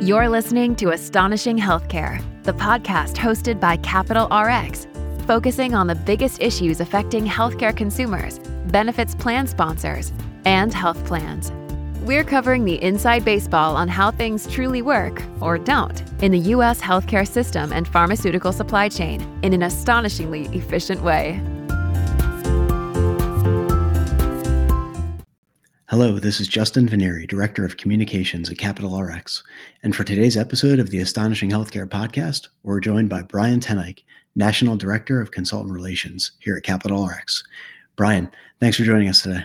You're listening to Astonishing Healthcare, the podcast hosted by Capital RX, focusing on the biggest issues affecting healthcare consumers, benefits plan sponsors, and health plans. We're covering the inside baseball on how things truly work, or don't, in the U.S. healthcare system and pharmaceutical supply chain in an astonishingly efficient way. Hello, this is Justin Venieri, Director of Communications at Capital RX. And for today's episode of the Astonishing Healthcare Podcast, we're joined by Brian TenEyck, National Director of Consultant Relations here at Capital RX. Brian, thanks for joining us today.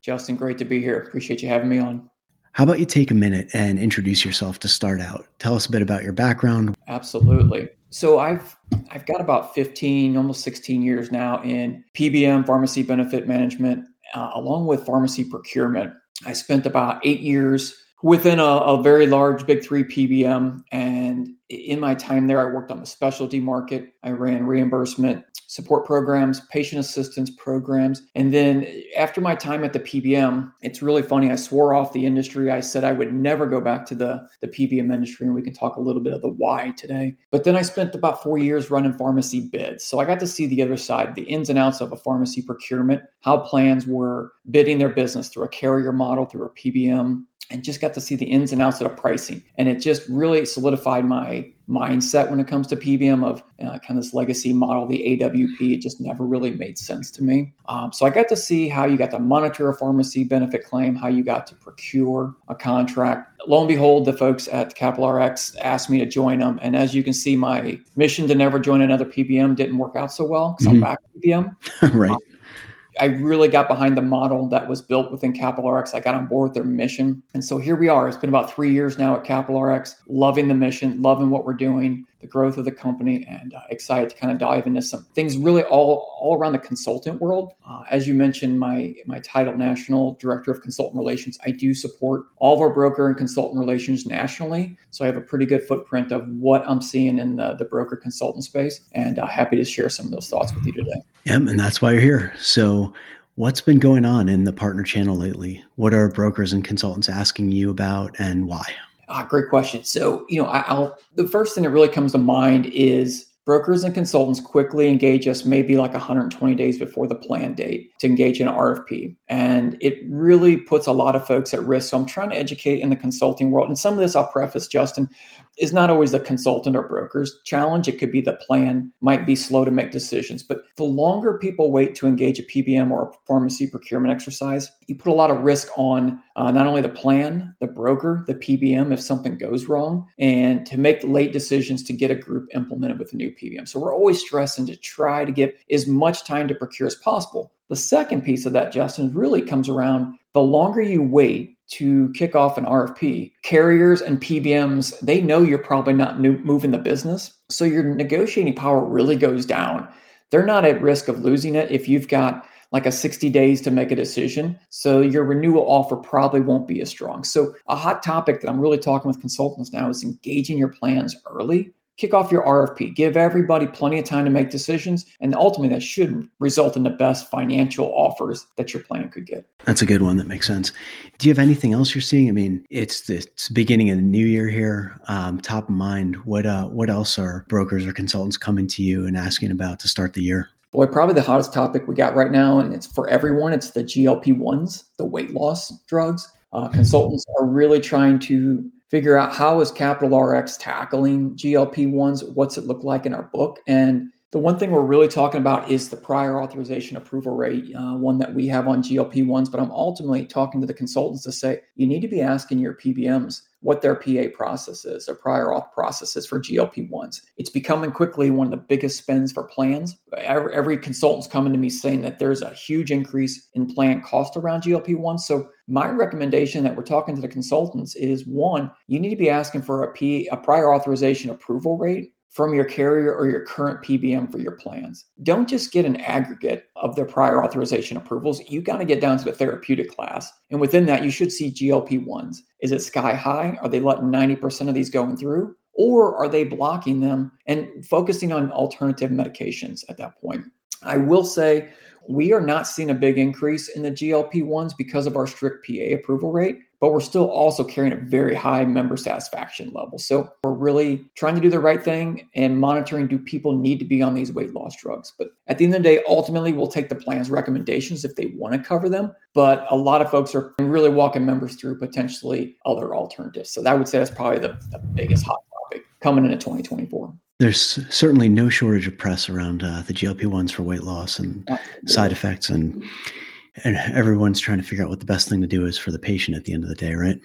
Justin, great to be here. Appreciate you having me on. How about you take a minute and introduce yourself to start out? Tell us a bit about your background. Absolutely. So I've I've got about 15, almost 16 years now in PBM, pharmacy benefit management, uh, along with pharmacy procurement. I spent about eight years within a, a, very large big three PBM. And in my time there, I worked on the specialty market. I ran reimbursement support programs, patient assistance programs. And then after my time at the PBM, it's really funny. I swore off the industry. I said I would never go back to the, the PBM industry. And we can talk a little bit of the why today. But then I spent about four years running pharmacy bids. So I got to see the other side, the ins and outs of a pharmacy procurement, how plans were bidding their business through a carrier model, through a PBM, and just got to see the ins and outs of the pricing. And it just really solidified my mindset when it comes to PBM of uh, kind of this legacy model, the AWP. It just never really made sense to me. Um, so I got to see how you got to monitor a pharmacy benefit claim, how you got to procure a contract. Lo and behold, the folks at Capital RX asked me to join them. And as you can see, my mission to never join another PBM didn't work out so well because mm-hmm. I'm back at PBM. right. Um, I really got behind the model that was built within Capital RX. I got on board with their mission. And so here we are. It's been about three years now at Capital RX, loving the mission, loving what we're doing, the growth of the company, and uh, excited to kind of dive into some things really all, all around the consultant world. Uh, as you mentioned, my, my title, National Director of Consultant Relations, I do support all of our broker and consultant relations nationally. So I have a pretty good footprint of what I'm seeing in the, the broker consultant space, and uh, happy to share some of those thoughts with you today. Yeah, and that's why you're here. So, what's been going on in the partner channel lately? What are brokers and consultants asking you about, and why? Ah, great question. So, you know, I, will the first thing that really comes to mind is brokers and consultants quickly engage us maybe like 120 days before the plan date to engage in an RFP. And it really puts a lot of folks at risk. So I'm trying to educate in the consulting world. And some of this I'll preface, Justin, is not always the consultant or broker's challenge. It could be the plan might be slow to make decisions. But the longer people wait to engage a PBM or a pharmacy procurement exercise, you put a lot of risk on uh, not only the plan, the broker, the PBM if something goes wrong, and to make late decisions to get a group implemented with a new PBM. So we're always stressing to try to get as much time to procure as possible. The second piece of that, Justin, really comes around the longer you wait to kick off an RFP, carriers and PBMs, they know you're probably not new, moving the business. So your negotiating power really goes down. They're not at risk of losing it if you've got like a 60 days to make a decision. So your renewal offer probably won't be as strong. So a hot topic that I'm really talking with consultants now is engaging your plans early kick off your RFP, give everybody plenty of time to make decisions, and ultimately that should result in the best financial offers that your plan could get. That's a good one. That makes sense. Do you have anything else you're seeing? I mean, it's the it's beginning of the new year here. Um, top of mind. What uh, what else are brokers or consultants coming to you and asking about to start the year? Boy, probably the hottest topic we got right now, and it's for everyone. It's the GLP ones, the weight loss drugs. Uh, consultants are really trying to figure out how is Capital RX tackling GLP-1s, what's it look like in our book. And the one thing we're really talking about is the prior authorization approval rate, uh, one that we have on GLP-1s. But I'm ultimately talking to the consultants to say, you need to be asking your PBMs what their PA process is, their prior auth processes for GLP-1s. It's becoming quickly one of the biggest spends for plans. Every, every consultant's coming to me saying that there's a huge increase in plan cost around GLP-1s. So my recommendation that we're talking to the consultants is one, you need to be asking for a, P, a prior authorization approval rate from your carrier or your current PBM for your plans. Don't just get an aggregate of their prior authorization approvals. You got to get down to the therapeutic class. And within that, you should see GLP 1s. Is it sky high? Are they letting 90% of these going through? Or are they blocking them and focusing on alternative medications at that point? I will say we are not seeing a big increase in the GLP 1s because of our strict PA approval rate. But we're still also carrying a very high member satisfaction level. So we're really trying to do the right thing and monitoring do people need to be on these weight loss drugs? But at the end of the day, ultimately, we'll take the plan's recommendations if they want to cover them. But a lot of folks are really walking members through potentially other alternatives. So that would say that's probably the, the biggest hot topic coming into 2024 there's certainly no shortage of press around uh, the GLP ones for weight loss and Absolutely. side effects, and and everyone's trying to figure out what the best thing to do is for the patient at the end of the day, right?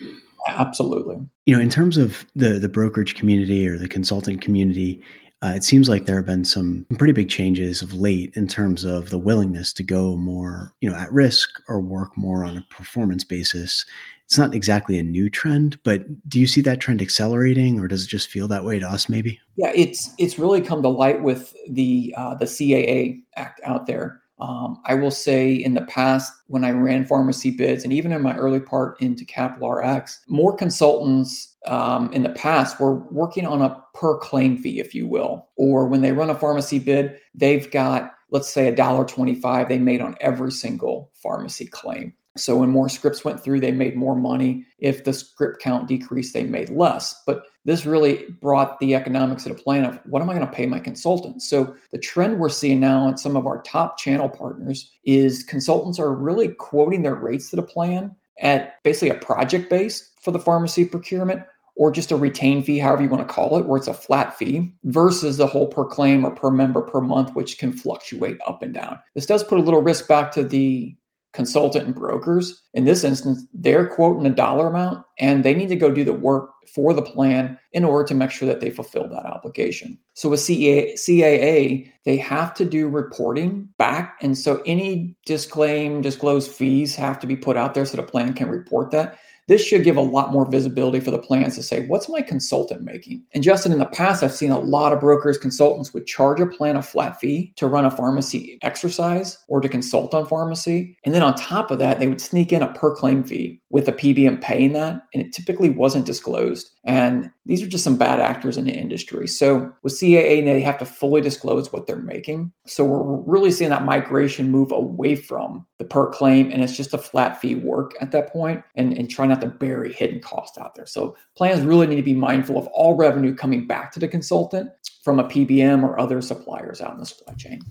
Absolutely. You know, in terms of the the brokerage community or the consulting community, uh, it seems like there have been some pretty big changes of late in terms of the willingness to go more, you know, at risk or work more on a performance basis it's not exactly a new trend, but do you see that trend accelerating, or does it just feel that way to us? Maybe. Yeah, it's it's really come to light with the uh, the CAA Act out there. Um, I will say in the past, when I ran pharmacy bids, and even in my early part into Capital RX, more consultants um, in the past were working on a per claim fee, if you will, or when they run a pharmacy bid, they've got let's say a dollar twenty-five they made on every single pharmacy claim. So when more scripts went through, they made more money. If the script count decreased, they made less. But this really brought the economics to the plan of what am I going to pay my consultants? So the trend we're seeing now in some of our top channel partners is consultants are really quoting their rates to the plan at basically a project base for the pharmacy procurement or just a retain fee, however you want to call it, where it's a flat fee versus the whole per claim or per member per month, which can fluctuate up and down. This does put a little risk back to the consultant and brokers. In this instance, they're quoting a dollar amount and they need to go do the work for the plan in order to make sure that they fulfill that obligation. So with CAA, CAA they have to do reporting back. And so any disclaim, disclosed fees have to be put out there so the plan can report that. This should give a lot more visibility for the plans to say, what's my consultant making? And Justin, in the past, I've seen a lot of brokers, consultants would charge a plan a flat fee to run a pharmacy exercise or to consult on pharmacy. And then on top of that, they would sneak in a per claim fee with a PBM paying that. And it typically wasn't disclosed. And these are just some bad actors in the industry. So with CAA, they have to fully disclose what they're making. So we're really seeing that migration move away from the per claim, and it's just a flat fee work at that point, and, and try not to bury hidden cost out there. So plans really need to be mindful of all revenue coming back to the consultant from a PBM or other suppliers out in the supply chain.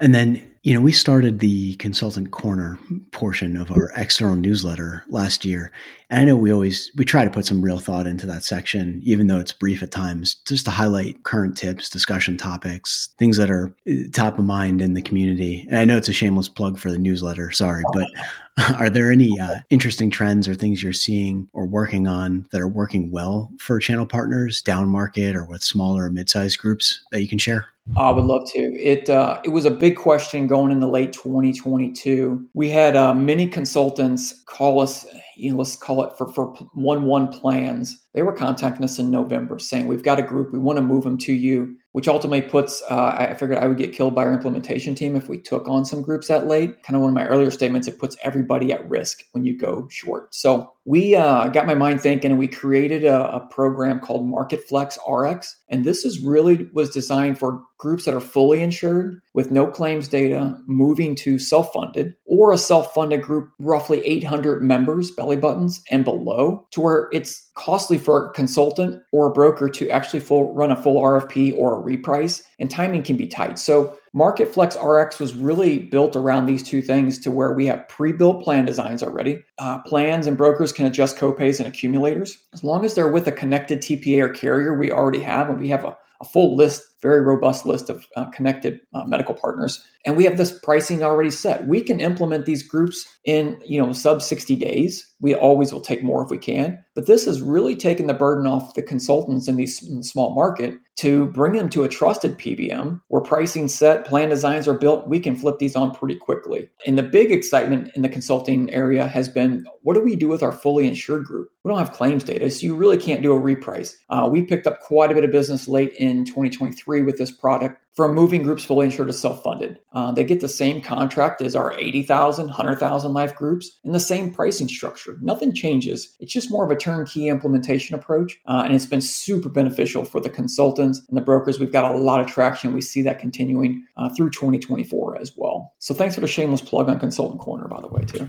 And then, you know, we started the consultant corner portion of our external newsletter last year. And I know we always we try to put some real thought into that section, even though it's brief at times, just to highlight current tips, discussion topics, things that are uh, top of mind in the community. And I know it's a shameless plug for the newsletter, sorry, but are there any uh, interesting trends or things you're seeing or working on that are working well for channel partners, down market, or with smaller or mid-sized groups that you can share? I would love to. It uh, it was a big question going in the late 2022. We had uh, many consultants call us, you know, let's call it for for one one plans. They were contacting us in November saying we've got a group, we want to move them to you which ultimately puts uh, i figured i would get killed by our implementation team if we took on some groups that late kind of one of my earlier statements it puts everybody at risk when you go short so we uh, got my mind thinking and we created a, a program called market flex rx and this is really was designed for groups that are fully insured with no claims data moving to self-funded or a self-funded group roughly 800 members belly buttons and below to where it's costly for a consultant or a broker to actually full run a full rfp or a reprice and timing can be tight. So MarketFlex RX was really built around these two things to where we have pre-built plan designs already. Uh, plans and brokers can adjust copays and accumulators. As long as they're with a connected TPA or carrier we already have, and we have a, a full list, very robust list of uh, connected uh, medical partners, and we have this pricing already set. We can implement these groups in you know sub 60 days. We always will take more if we can, but this has really taken the burden off the consultants in these in small market to bring them to a trusted PBM where pricing set, plan designs are built, we can flip these on pretty quickly. And the big excitement in the consulting area has been what do we do with our fully insured group? We don't have claims data, so you really can't do a reprice. Uh, we picked up quite a bit of business late in 2023 with this product For moving groups fully insured to self-funded. Uh, they get the same contract as our 80,000, 100,000 life groups and the same pricing structure. Nothing changes. It's just more of a turnkey implementation approach. Uh, and it's been super beneficial for the consultants and the brokers. We've got a lot of traction. We see that continuing uh, through 2024 as well. So thanks for the shameless plug on Consultant Corner, by the way, too.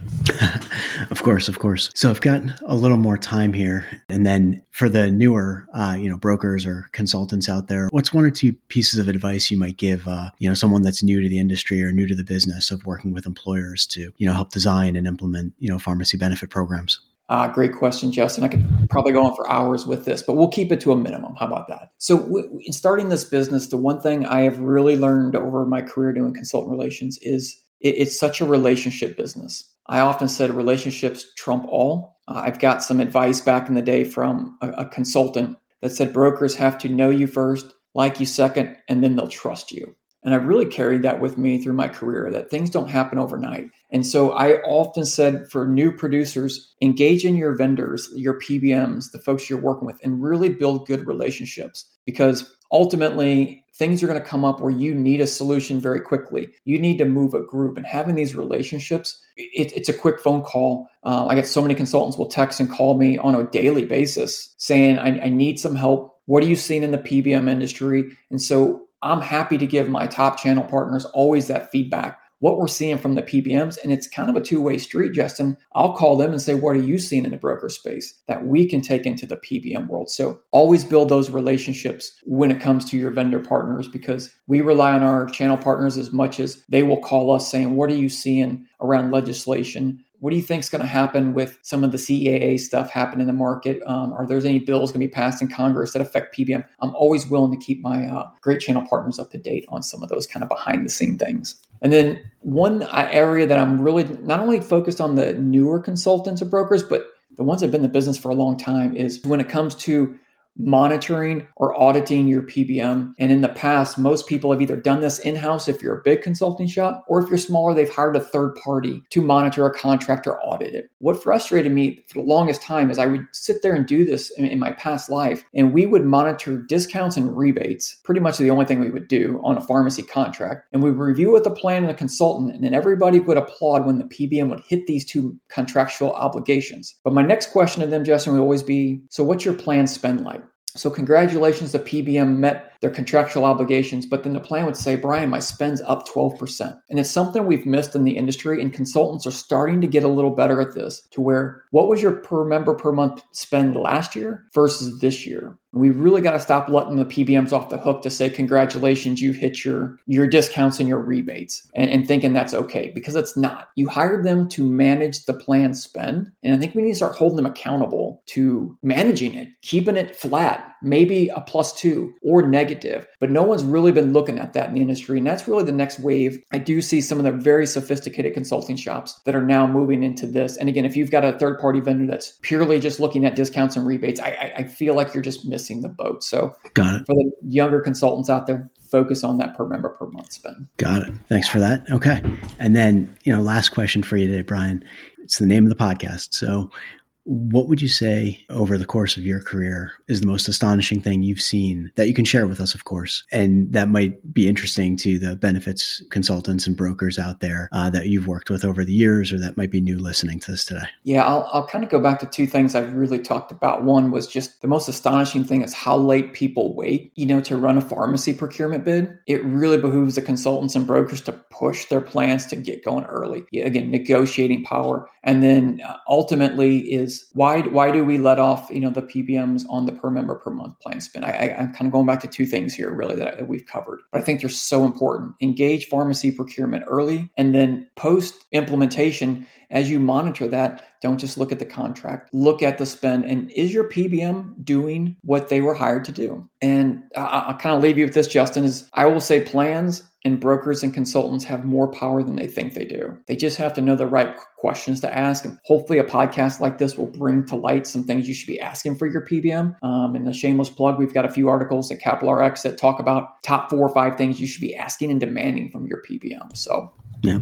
of course, of course. So I've got a little more time here. And then for the newer, uh, you know, brokers or consultants out there, what's one or two pieces of advice you might give, uh, you know, someone that's new to the industry or new to the business of working with employers to, you know, help design and implement, you know, pharmacy benefit programs? Uh, great question, Justin. I could probably go on for hours with this, but we'll keep it to a minimum. How about that? So, w- in starting this business, the one thing I have really learned over my career doing consultant relations is it, it's such a relationship business. I often said relationships trump all. Uh, I've got some advice back in the day from a, a consultant that said brokers have to know you first, like you second, and then they'll trust you. And I've really carried that with me through my career that things don't happen overnight. And so I often said for new producers, engage in your vendors, your PBMs, the folks you're working with, and really build good relationships because ultimately things are going to come up where you need a solution very quickly. You need to move a group and having these relationships, it, it's a quick phone call. Uh, I get so many consultants will text and call me on a daily basis saying, I, I need some help. What are you seeing in the PBM industry? And so I'm happy to give my top channel partners always that feedback what we're seeing from the PBMs. And it's kind of a two way street, Justin. I'll call them and say, What are you seeing in the broker space that we can take into the PBM world? So always build those relationships when it comes to your vendor partners because we rely on our channel partners as much as they will call us saying, What are you seeing around legislation? What do you think is going to happen with some of the CAA stuff happening in the market? Um, are there any bills going to be passed in Congress that affect PBM? I'm always willing to keep my uh, great channel partners up to date on some of those kind of behind the scene things. And then one uh, area that I'm really not only focused on the newer consultants or brokers, but the ones that have been in the business for a long time is when it comes to monitoring or auditing your PBM. And in the past, most people have either done this in house if you're a big consulting shop, or if you're smaller, they've hired a third party to monitor a contract or audit it. What frustrated me for the longest time is I would sit there and do this in, in my past life, and we would monitor discounts and rebates, pretty much the only thing we would do on a pharmacy contract. And we would review with the plan and the consultant, and then everybody would applaud when the PBM would hit these two contractual obligations. But my next question to them, Justin, would always be So, what's your plan spend like? So congratulations, the PBM met their contractual obligations, but then the plan would say, Brian, my spend's up 12%. And it's something we've missed in the industry, and consultants are starting to get a little better at this to where what was your per member per month spend last year versus this year? We really got to stop letting the PBMs off the hook to say, congratulations, you've hit your, your discounts and your rebates and, and thinking that's okay because it's not. You hired them to manage the plan spend. And I think we need to start holding them accountable to managing it, keeping it flat, maybe a plus two or negative. But no one's really been looking at that in the industry. And that's really the next wave. I do see some of the very sophisticated consulting shops that are now moving into this. And again, if you've got a third party vendor that's purely just looking at discounts and rebates, I, I, I feel like you're just missing missing the boat. So got it. For the younger consultants out there, focus on that per member per month spend. Got it. Thanks for that. Okay. And then, you know, last question for you today, Brian. It's the name of the podcast. So what would you say over the course of your career is the most astonishing thing you've seen that you can share with us, of course, and that might be interesting to the benefits consultants and brokers out there uh, that you've worked with over the years, or that might be new listening to this today? Yeah, I'll, I'll kind of go back to two things I've really talked about. One was just the most astonishing thing is how late people wait, you know, to run a pharmacy procurement bid. It really behooves the consultants and brokers to push their plans to get going early. Again, negotiating power, and then uh, ultimately is why why do we let off you know the PBMs on the per member per month plan spend? I, I, am kind of going back to two things here really that, that we've covered, but I think they're so important. Engage pharmacy procurement early, and then post implementation as you monitor that. Don't just look at the contract. Look at the spend, and is your PBM doing what they were hired to do? And I'll kind of leave you with this, Justin. Is I will say plans and brokers and consultants have more power than they think they do. They just have to know the right questions to ask. And hopefully, a podcast like this will bring to light some things you should be asking for your PBM. Um, and a shameless plug, we've got a few articles at Capital RX that talk about top four or five things you should be asking and demanding from your PBM. So, yeah.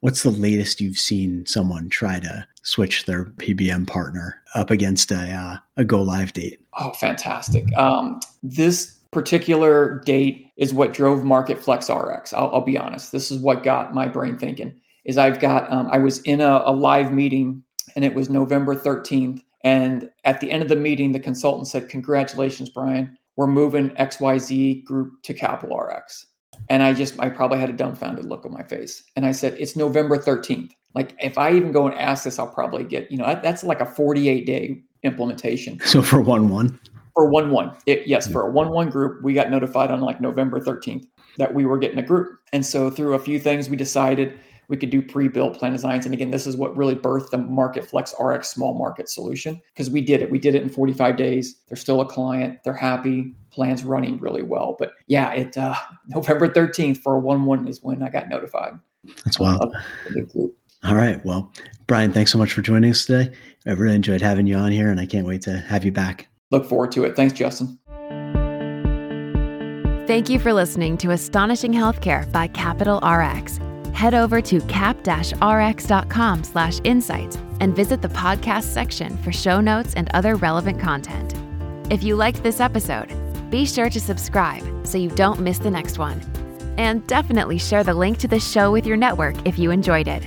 What's the latest you've seen someone try to switch their PBM partner up against a uh, a go live date? Oh, fantastic! Um, this particular date is what drove Market Flex RX. I'll, I'll, be honest. This is what got my brain thinking. Is I've got um, I was in a, a live meeting and it was November 13th. And at the end of the meeting, the consultant said, "Congratulations, Brian. We're moving XYZ group to Capital RX." And I just I probably had a dumbfounded look on my face. And I said, "It's November 13th. Like if I even go and ask this, I'll probably get you know that's like a 48 day implementation. So for one one for one one. It, yes, for a one one group, we got notified on like November 13th that we were getting a group. And so through a few things, we decided we could do pre-built plan designs. And again, this is what really birthed the Market Flex RX small market solution because we did it. We did it in 45 days. They're still a client. They're happy. Plans running really well. But yeah, it uh, November 13th for a one one is when I got notified. That's wild. All right. Well, Brian, thanks so much for joining us today. I really enjoyed having you on here, and I can't wait to have you back look forward to it. Thanks, Justin. Thank you for listening to Astonishing Healthcare by Capital RX. Head over to cap-rx.com slash insights and visit the podcast section for show notes and other relevant content. If you liked this episode, be sure to subscribe so you don't miss the next one. And definitely share the link to the show with your network if you enjoyed it.